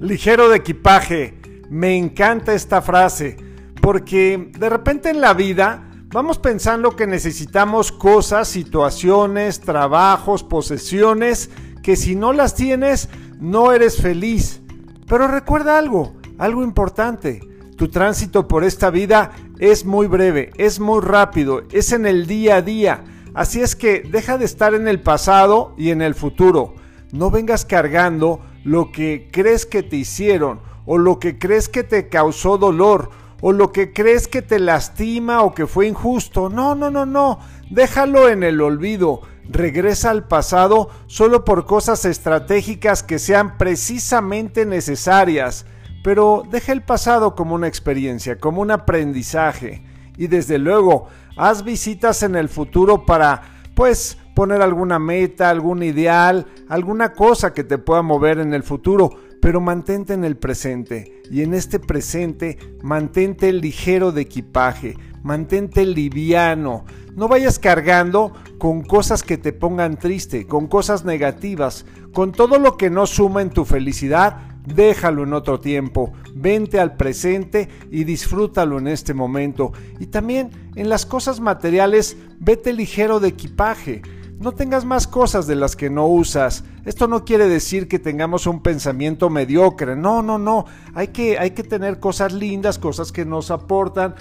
ligero de equipaje. Me encanta esta frase porque de repente en la vida vamos pensando que necesitamos cosas, situaciones, trabajos, posesiones, que si no las tienes no eres feliz. Pero recuerda algo, algo importante. Tu tránsito por esta vida es muy breve, es muy rápido, es en el día a día. Así es que deja de estar en el pasado y en el futuro. No vengas cargando lo que crees que te hicieron o lo que crees que te causó dolor o lo que crees que te lastima o que fue injusto. No, no, no, no. Déjalo en el olvido. Regresa al pasado solo por cosas estratégicas que sean precisamente necesarias. Pero deja el pasado como una experiencia, como un aprendizaje. Y desde luego, haz visitas en el futuro para, pues, poner alguna meta, algún ideal, alguna cosa que te pueda mover en el futuro pero mantente en el presente. Y en este presente mantente ligero de equipaje, mantente liviano, no vayas cargando con cosas que te pongan triste, con cosas negativas, con todo lo que no suma en tu felicidad, déjalo en otro tiempo, vente al presente y disfrútalo en este momento. Y también en las cosas materiales, vete ligero de equipaje no tengas más cosas de las que no usas. Esto no quiere decir que tengamos un pensamiento mediocre. No, no, no. Hay que, hay que tener cosas lindas, cosas que nos aportan,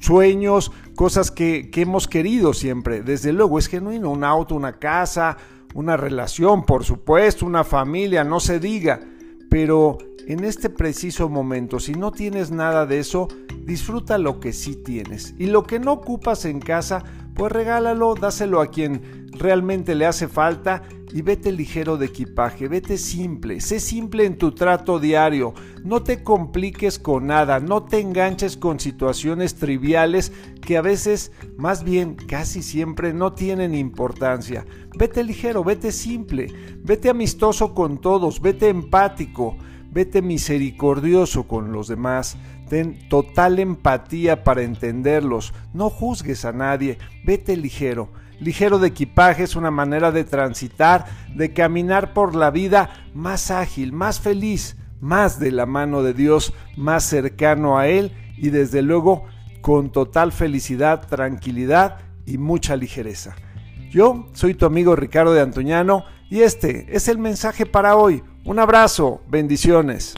sueños, cosas que, que hemos querido siempre. Desde luego, es genuino. Un auto, una casa, una relación, por supuesto, una familia, no se diga. Pero en este preciso momento, si no tienes nada de eso, disfruta lo que sí tienes. Y lo que no ocupas en casa, pues regálalo, dáselo a quien realmente le hace falta y vete ligero de equipaje, vete simple, sé simple en tu trato diario, no te compliques con nada, no te enganches con situaciones triviales que a veces, más bien casi siempre, no tienen importancia. Vete ligero, vete simple, vete amistoso con todos, vete empático, vete misericordioso con los demás, ten total empatía para entenderlos, no juzgues a nadie, vete ligero. Ligero de equipaje es una manera de transitar, de caminar por la vida más ágil, más feliz, más de la mano de Dios, más cercano a Él y desde luego con total felicidad, tranquilidad y mucha ligereza. Yo soy tu amigo Ricardo de Antoñano y este es el mensaje para hoy. Un abrazo, bendiciones.